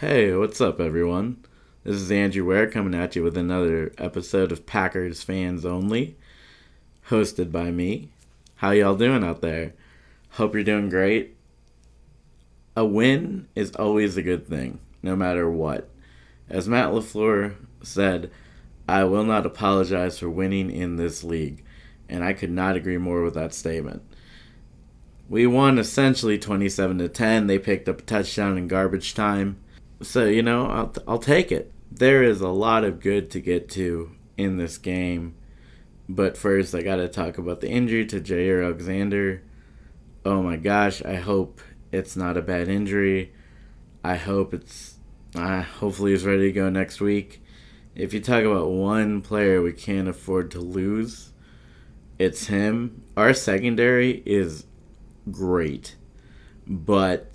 Hey, what's up, everyone? This is Andrew Ware coming at you with another episode of Packers Fans Only, hosted by me. How y'all doing out there? Hope you're doing great. A win is always a good thing, no matter what. As Matt LaFleur said, I will not apologize for winning in this league, and I could not agree more with that statement. We won essentially 27 to 10. They picked up a touchdown in garbage time so, you know, I'll, I'll take it. There is a lot of good to get to in this game. But first, I got to talk about the injury to Jaire Alexander. Oh my gosh, I hope it's not a bad injury. I hope it's. Uh, hopefully, he's ready to go next week. If you talk about one player we can't afford to lose, it's him. Our secondary is great, but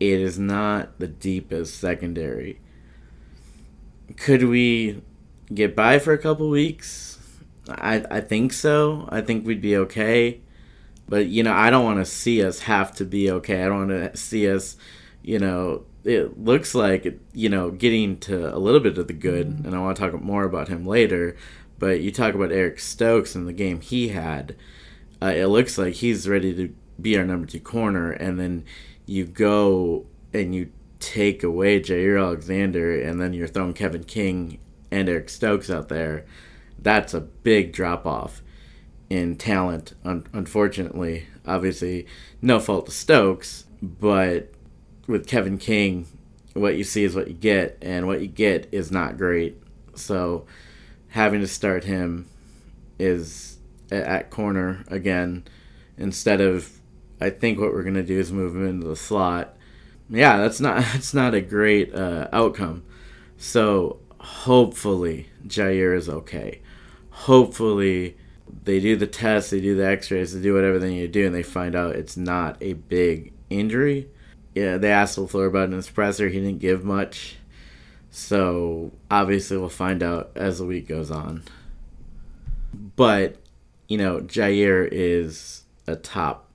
it is not the deepest secondary. Could we get by for a couple weeks? I I think so. I think we'd be okay. But you know, I don't want to see us have to be okay. I don't want to see us, you know, it looks like you know getting to a little bit of the good, and I want to talk more about him later. But you talk about Eric Stokes and the game he had. Uh, it looks like he's ready to be our number two corner, and then you go and you take away Jaire Alexander and then you're throwing Kevin King and Eric Stokes out there, that's a big drop off in talent. Un- unfortunately, obviously, no fault to Stokes, but with Kevin King, what you see is what you get, and what you get is not great. So, having to start him is at corner again instead of I think what we're gonna do is move him into the slot. Yeah, that's not that's not a great uh, outcome. So hopefully Jaire is okay. Hopefully they do the test, they do the X-rays, they do whatever they need to do, and they find out it's not a big injury. Yeah, they asked LaFleur about his presser. He didn't give much. So obviously we'll find out as the week goes on. But, you know, Jaire is a top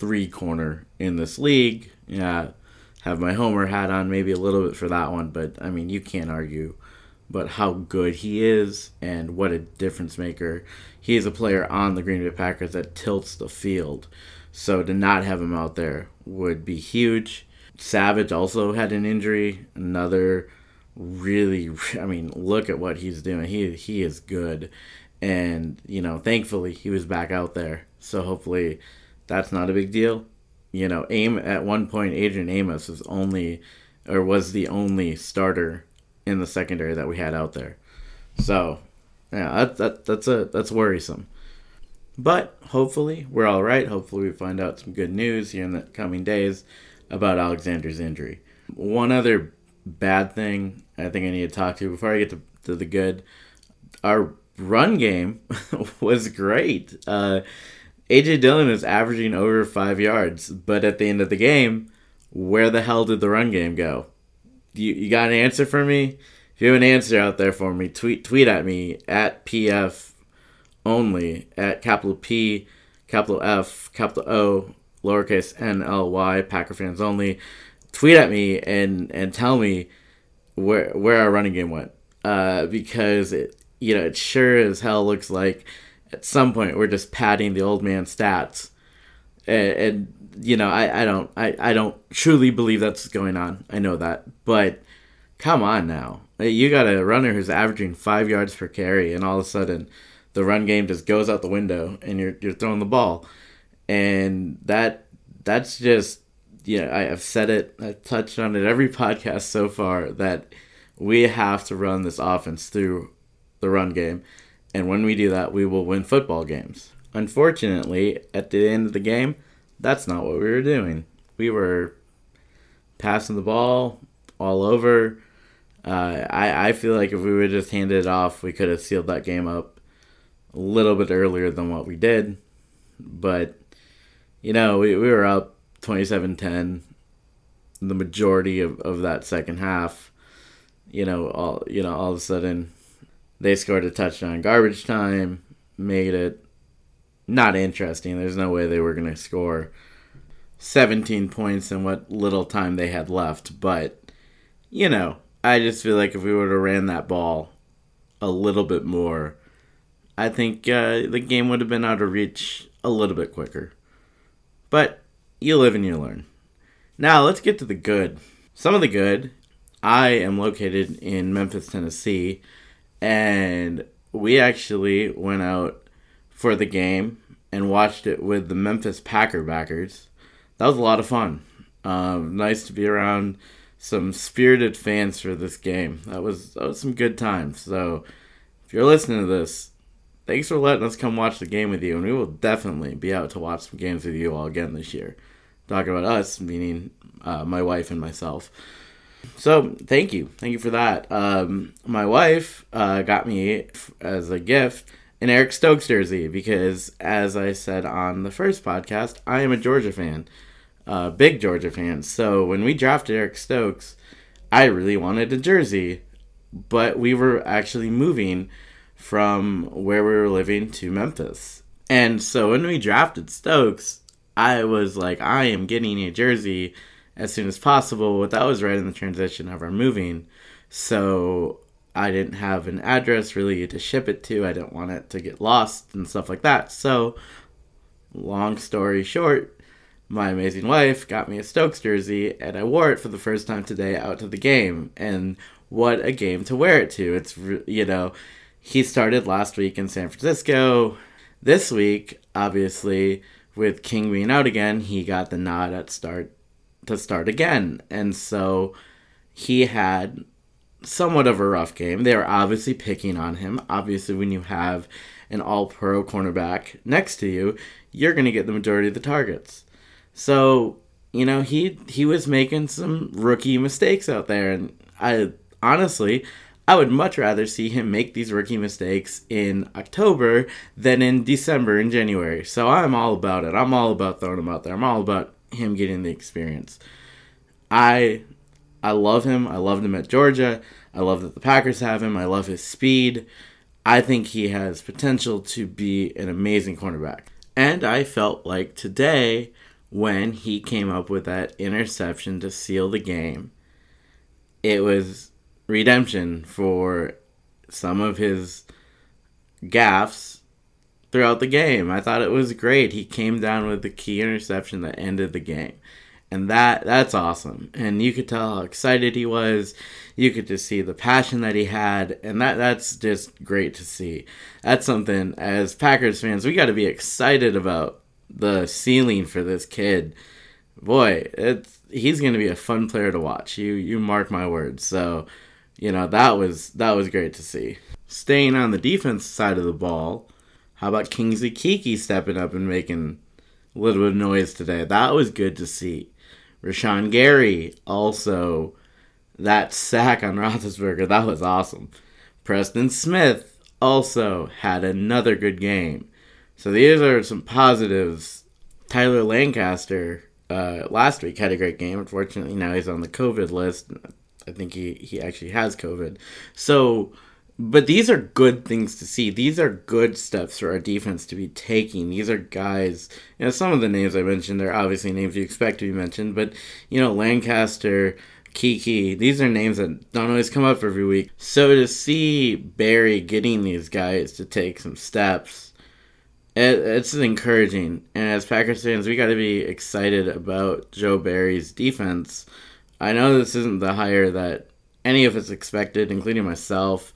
three corner in this league. Yeah, have my homer hat on maybe a little bit for that one, but I mean you can't argue but how good he is and what a difference maker. He is a player on the Green Bay Packers that tilts the field. So to not have him out there would be huge. Savage also had an injury, another really I mean, look at what he's doing. He he is good. And, you know, thankfully he was back out there. So hopefully that's not a big deal. You know, aim at one point Adrian Amos was only or was the only starter in the secondary that we had out there. So, yeah, that, that that's a that's worrisome. But hopefully we're all right. Hopefully we find out some good news here in the coming days about Alexander's injury. One other bad thing I think I need to talk to before I get to, to the good. Our run game was great. Uh, AJ Dillon is averaging over five yards, but at the end of the game, where the hell did the run game go? You, you got an answer for me? If you have an answer out there for me, tweet tweet at me at PF only at capital P, capital F, capital O, lowercase N L Y, Packer fans only. Tweet at me and and tell me where where our running game went. Uh, because it you know it sure as hell looks like at some point we're just padding the old man stats. And, and you know I, I don't I, I don't truly believe that's going on. I know that. But come on now. You got a runner who's averaging five yards per carry and all of a sudden the run game just goes out the window and you're, you're throwing the ball. And that that's just you know I, have said it i've touched on it every podcast so far that we have to run this offense through the run game and when we do that, we will win football games. Unfortunately, at the end of the game, that's not what we were doing. We were passing the ball all over. Uh, I, I feel like if we would just handed it off, we could have sealed that game up a little bit earlier than what we did. But, you know, we, we were up 27 10 the majority of, of that second half. You know, all you know, all of a sudden they scored a touchdown garbage time, made it not interesting. There's no way they were going to score 17 points in what little time they had left, but you know, I just feel like if we would have ran that ball a little bit more, I think uh, the game would have been out of reach a little bit quicker. But you live and you learn. Now let's get to the good. Some of the good. I am located in Memphis, Tennessee, and we actually went out for the game and watched it with the Memphis Packer backers. That was a lot of fun. Um, nice to be around some spirited fans for this game. That was that was some good times. So if you're listening to this, thanks for letting us come watch the game with you, and we will definitely be out to watch some games with you all again this year. Talking about us, meaning uh, my wife and myself. So thank you, thank you for that. Um, my wife uh, got me as a gift an Eric Stokes jersey because, as I said on the first podcast, I am a Georgia fan, uh, big Georgia fan. So when we drafted Eric Stokes, I really wanted a jersey, but we were actually moving from where we were living to Memphis. And so when we drafted Stokes, I was like, I am getting a jersey as soon as possible. But that was right in the transition of our moving. So I didn't have an address really to ship it to. I didn't want it to get lost and stuff like that. So, long story short, my amazing wife got me a Stokes jersey, and I wore it for the first time today out to the game. And what a game to wear it to! It's you know, he started last week in San Francisco. This week, obviously, with King being out again, he got the nod at start to start again, and so he had somewhat of a rough game. They were obviously picking on him. Obviously, when you have an all pro cornerback next to you, you're going to get the majority of the targets. So, you know, he he was making some rookie mistakes out there and I honestly, I would much rather see him make these rookie mistakes in October than in December and January. So I'm all about it. I'm all about throwing him out there. I'm all about him getting the experience. I I love him. I loved him at Georgia. I love that the Packers have him. I love his speed. I think he has potential to be an amazing cornerback. And I felt like today, when he came up with that interception to seal the game, it was redemption for some of his gaffes throughout the game. I thought it was great. He came down with the key interception that ended the game. And that that's awesome. And you could tell how excited he was. You could just see the passion that he had. And that that's just great to see. That's something as packers fans we got to be excited about the ceiling for this kid. Boy it's he's going to be a fun player to watch. You you mark my words. So you know that was that was great to see. Staying on the defense side of the ball how about kingsley Keke stepping up and making a little bit of noise today that was good to see Rashan Gary also that sack on Roethlisberger that was awesome. Preston Smith also had another good game. So these are some positives. Tyler Lancaster uh, last week had a great game. Unfortunately, now he's on the COVID list. I think he, he actually has COVID. So but these are good things to see. These are good steps for our defense to be taking. These are guys, you know, some of the names I mentioned, they're obviously names you expect to be mentioned, but, you know, Lancaster, Keke, these are names that don't always come up every week. So to see Barry getting these guys to take some steps, it, it's encouraging. And as Packers fans, we got to be excited about Joe Barry's defense. I know this isn't the hire that any of us expected, including myself.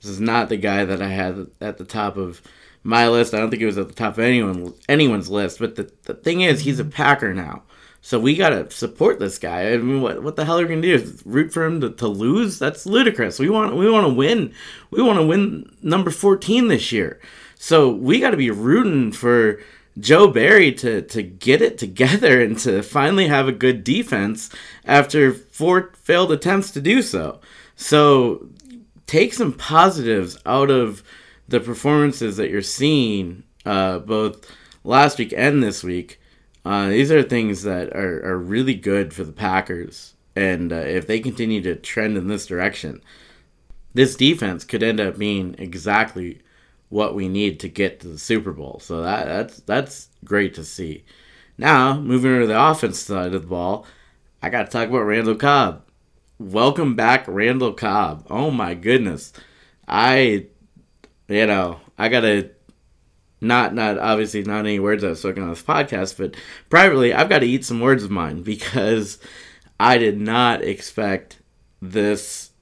This is not the guy that I had at the top of my list. I don't think he was at the top of anyone anyone's list. But the, the thing is, he's a Packer now. So we gotta support this guy. I mean, what what the hell are we gonna do? Root for him to, to lose? That's ludicrous. We want we want to win. We want to win number fourteen this year. So we got to be rooting for Joe Barry to to get it together and to finally have a good defense after four failed attempts to do so. So take some positives out of the performances that you're seeing uh, both last week and this week. Uh, these are things that are, are really good for the Packers. And uh, if they continue to trend in this direction, this defense could end up being exactly what we need to get to the Super Bowl. So that that's that's great to see. Now, moving over to the offense side of the ball, I got to talk about Randall Cobb. Welcome back Randall Cobb. Oh my goodness. I you know, I gotta not not obviously not any words I've spoken on this podcast, but privately I've got to eat some words of mine because I did not expect this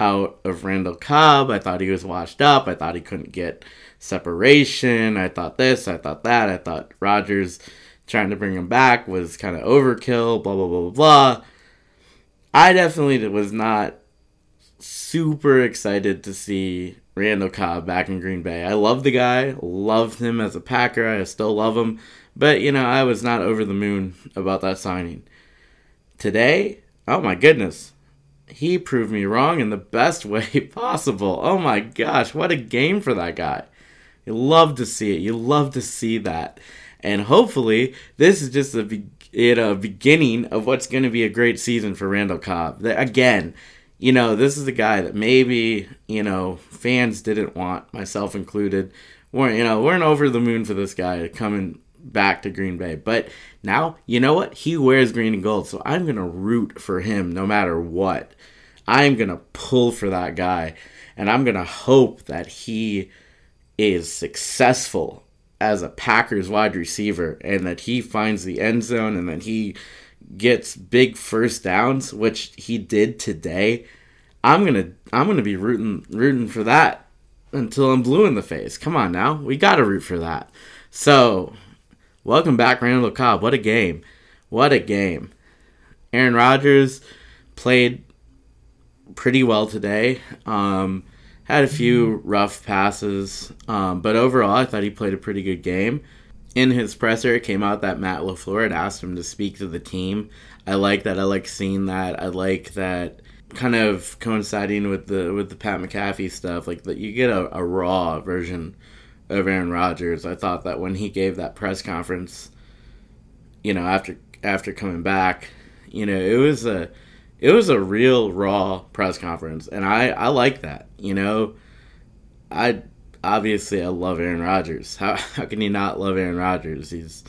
out of Randall Cobb. I thought he was washed up. I thought he couldn't get separation. I thought this, I thought that. I thought Rodgers trying to bring him back was kind of overkill, blah, blah, blah, blah, blah. I definitely was not super excited to see Randall Cobb back in Green Bay. I love the guy, loved him as a Packer. I still love him. But, you know, I was not over the moon about that signing. Today, oh my goodness, he proved me wrong in the best way possible. Oh my gosh, what a game for that guy. You love to see it. You love to see that. And hopefully, this is just a, be- a beginning of what's going to be a great season for Randall Cobb. Again, you know, this is a guy that maybe, you know, fans didn't want, myself included. We're, you know, weren't over the moon for this guy coming back to Green Bay. But now, you know what? He wears green and gold, so I'm going to root for him no matter what. I'm going to pull for that guy, and I'm going to hope that he is successful as a Packers wide receiver and that he finds the end zone and that he gets big first downs, which he did today. I'm to I'm to be rooting rooting for that until I'm blue in the face. Come on now. We got to root for that. So, Welcome back, Randall Cobb. What a game. What a game. Aaron Rodgers played pretty well today. Um, had a few rough passes, um, but overall, I thought he played a pretty good game. In his presser, it came out that Matt LaFleur had asked him to speak to the team. I like that. I like seeing that. I like that kind of coinciding with the with the Pat McAfee stuff. Like that, you get a, a raw version of Aaron Rodgers. I thought that when he gave that press conference, you know, after after coming back, you know, it was a it was a real raw press conference, and I I like that. You know, I obviously I love Aaron Rodgers. How how can you not love Aaron Rodgers? He's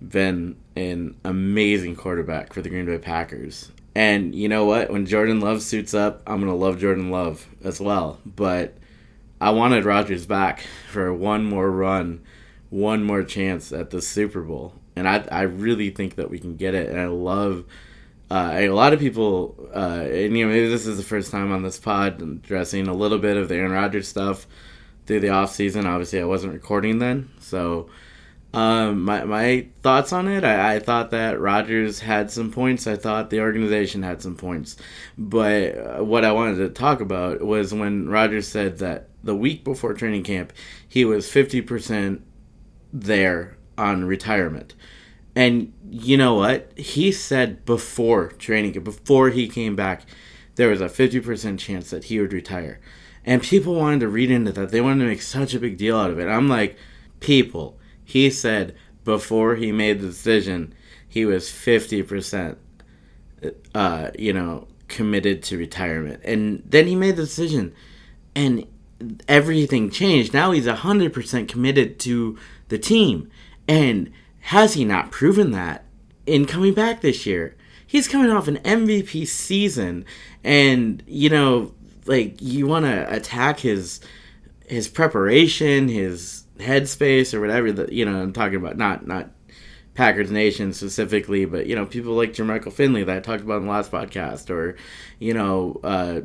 been an amazing quarterback for the Green Bay Packers. And you know what? When Jordan Love suits up, I'm gonna love Jordan Love as well. But I wanted Rodgers back for one more run, one more chance at the Super Bowl, and I I really think that we can get it. And I love. Uh, a lot of people, uh, and you know, maybe this is the first time on this pod addressing a little bit of the Aaron Rodgers stuff through the off season. Obviously, I wasn't recording then, so um, my my thoughts on it. I, I thought that Rodgers had some points. I thought the organization had some points, but uh, what I wanted to talk about was when Rodgers said that the week before training camp, he was 50% there on retirement. And you know what? He said before training before he came back, there was a 50% chance that he would retire. And people wanted to read into that. They wanted to make such a big deal out of it. I'm like, people, he said before he made the decision, he was 50%, uh, you know, committed to retirement. And then he made the decision. And everything changed. Now he's 100% committed to the team. And has he not proven that in coming back this year? He's coming off an MVP season and you know like you want to attack his his preparation, his headspace or whatever that you know I'm talking about not not Packers Nation specifically, but you know people like Jermichael Finley that I talked about in the last podcast, or you know uh,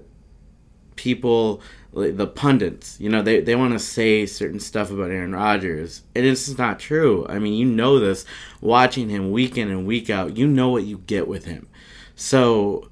people the pundits, you know, they, they want to say certain stuff about Aaron Rodgers. And it's not true. I mean, you know this watching him week in and week out. You know what you get with him. So,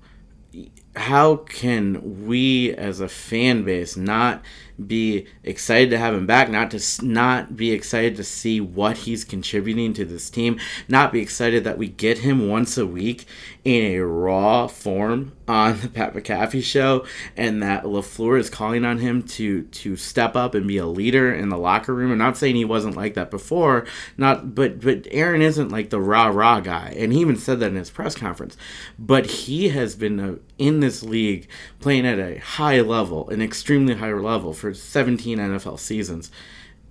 how can we as a fan base not be excited to have him back, not to not be excited to see what he's contributing to this team, not be excited that we get him once a week in a raw form on the Pat McAfee show, and that LaFleur is calling on him to to step up and be a leader in the locker room. I'm not saying he wasn't like that before, not but but Aaron isn't like the rah rah guy, and he even said that in his press conference. But he has been a, in this league playing at a high level, an extremely high level for 17 NFL seasons.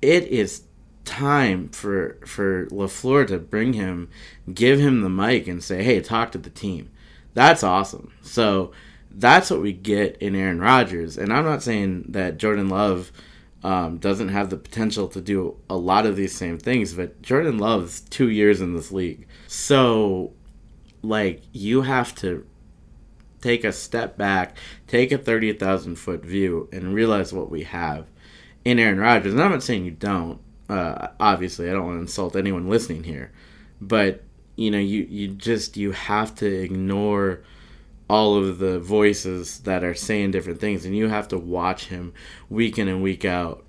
It is time for for LaFleur to bring him, give him the mic and say, "Hey, talk to the team. That's awesome. So that's what we get in Aaron Rodgers. And I'm not saying that Jordan Love um, doesn't have the potential to do a lot of these same things, but Jordan Love's two years in this league. So, like, you have to take a step back, take a 30,000 foot view, and realize what we have in Aaron Rodgers. And I'm not saying you don't. Uh, obviously, I don't want to insult anyone listening here, but you know, you you just you have to ignore all of the voices that are saying different things, and you have to watch him week in and week out,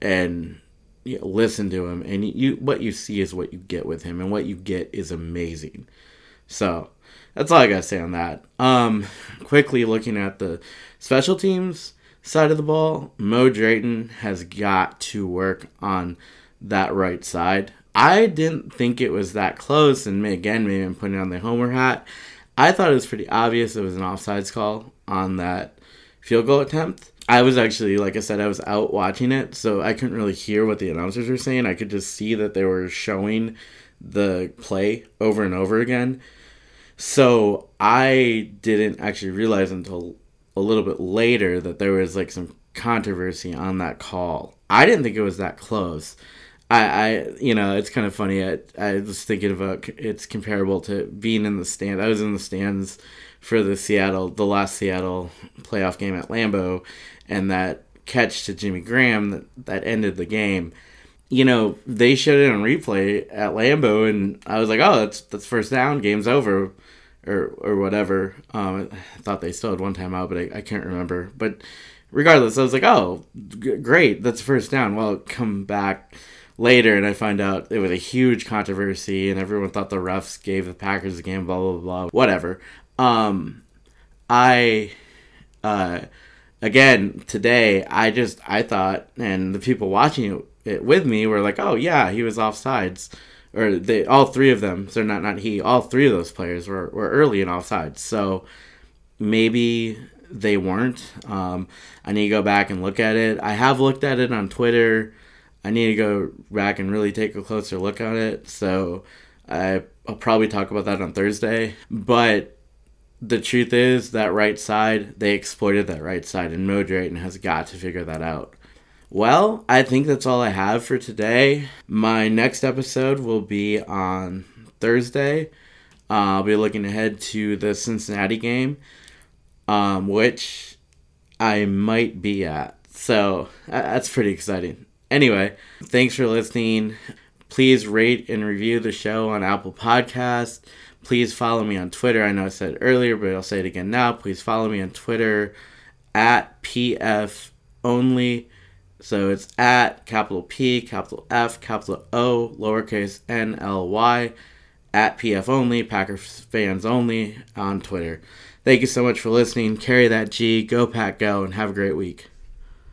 and you know, listen to him. And you what you see is what you get with him, and what you get is amazing. So that's all I gotta say on that. Um, quickly looking at the special teams side of the ball, Mo Drayton has got to work on that right side. I didn't think it was that close, and again, maybe I'm putting on the homer hat. I thought it was pretty obvious it was an offsides call on that field goal attempt. I was actually, like I said, I was out watching it, so I couldn't really hear what the announcers were saying. I could just see that they were showing the play over and over again. So I didn't actually realize until a little bit later that there was like some controversy on that call. I didn't think it was that close. I, I you know, it's kind of funny. I, I was thinking about it's comparable to being in the stand. I was in the stands for the Seattle, the last Seattle playoff game at Lambeau, and that catch to Jimmy Graham that, that ended the game you know, they showed it on replay at Lambeau, and I was like, oh, that's that's first down, game's over, or or whatever. Um, I thought they still had one time out, but I, I can't remember. But regardless, I was like, oh, g- great, that's first down. Well, come back later, and I find out it was a huge controversy, and everyone thought the refs gave the Packers the game, blah blah blah, whatever. Um, I, uh, again today, I just I thought, and the people watching it it with me were like, oh yeah, he was offsides, or they all three of them. So not not he, all three of those players were were early in offsides. So maybe they weren't. Um, I need to go back and look at it. I have looked at it on Twitter. I need to go back and really take a closer look at it. So I, I'll probably talk about that on Thursday. But the truth is that right side, they exploited that right side, and Mo Drayton has got to figure that out. Well, I think that's all I have for today. My next episode will be on Thursday. Uh, I'll be looking ahead to the Cincinnati game, um, which I might be at. So that's pretty exciting. Anyway, thanks for listening. Please rate and review the show on Apple Podcasts. Please follow me on Twitter. I know I said earlier, but I'll say it again now. Please follow me on Twitter at PF only. So it's at capital P, capital F, capital O, lowercase n l y, at PF only, Packers fans only on Twitter. Thank you so much for listening. Carry that G, go Pack, go, and have a great week.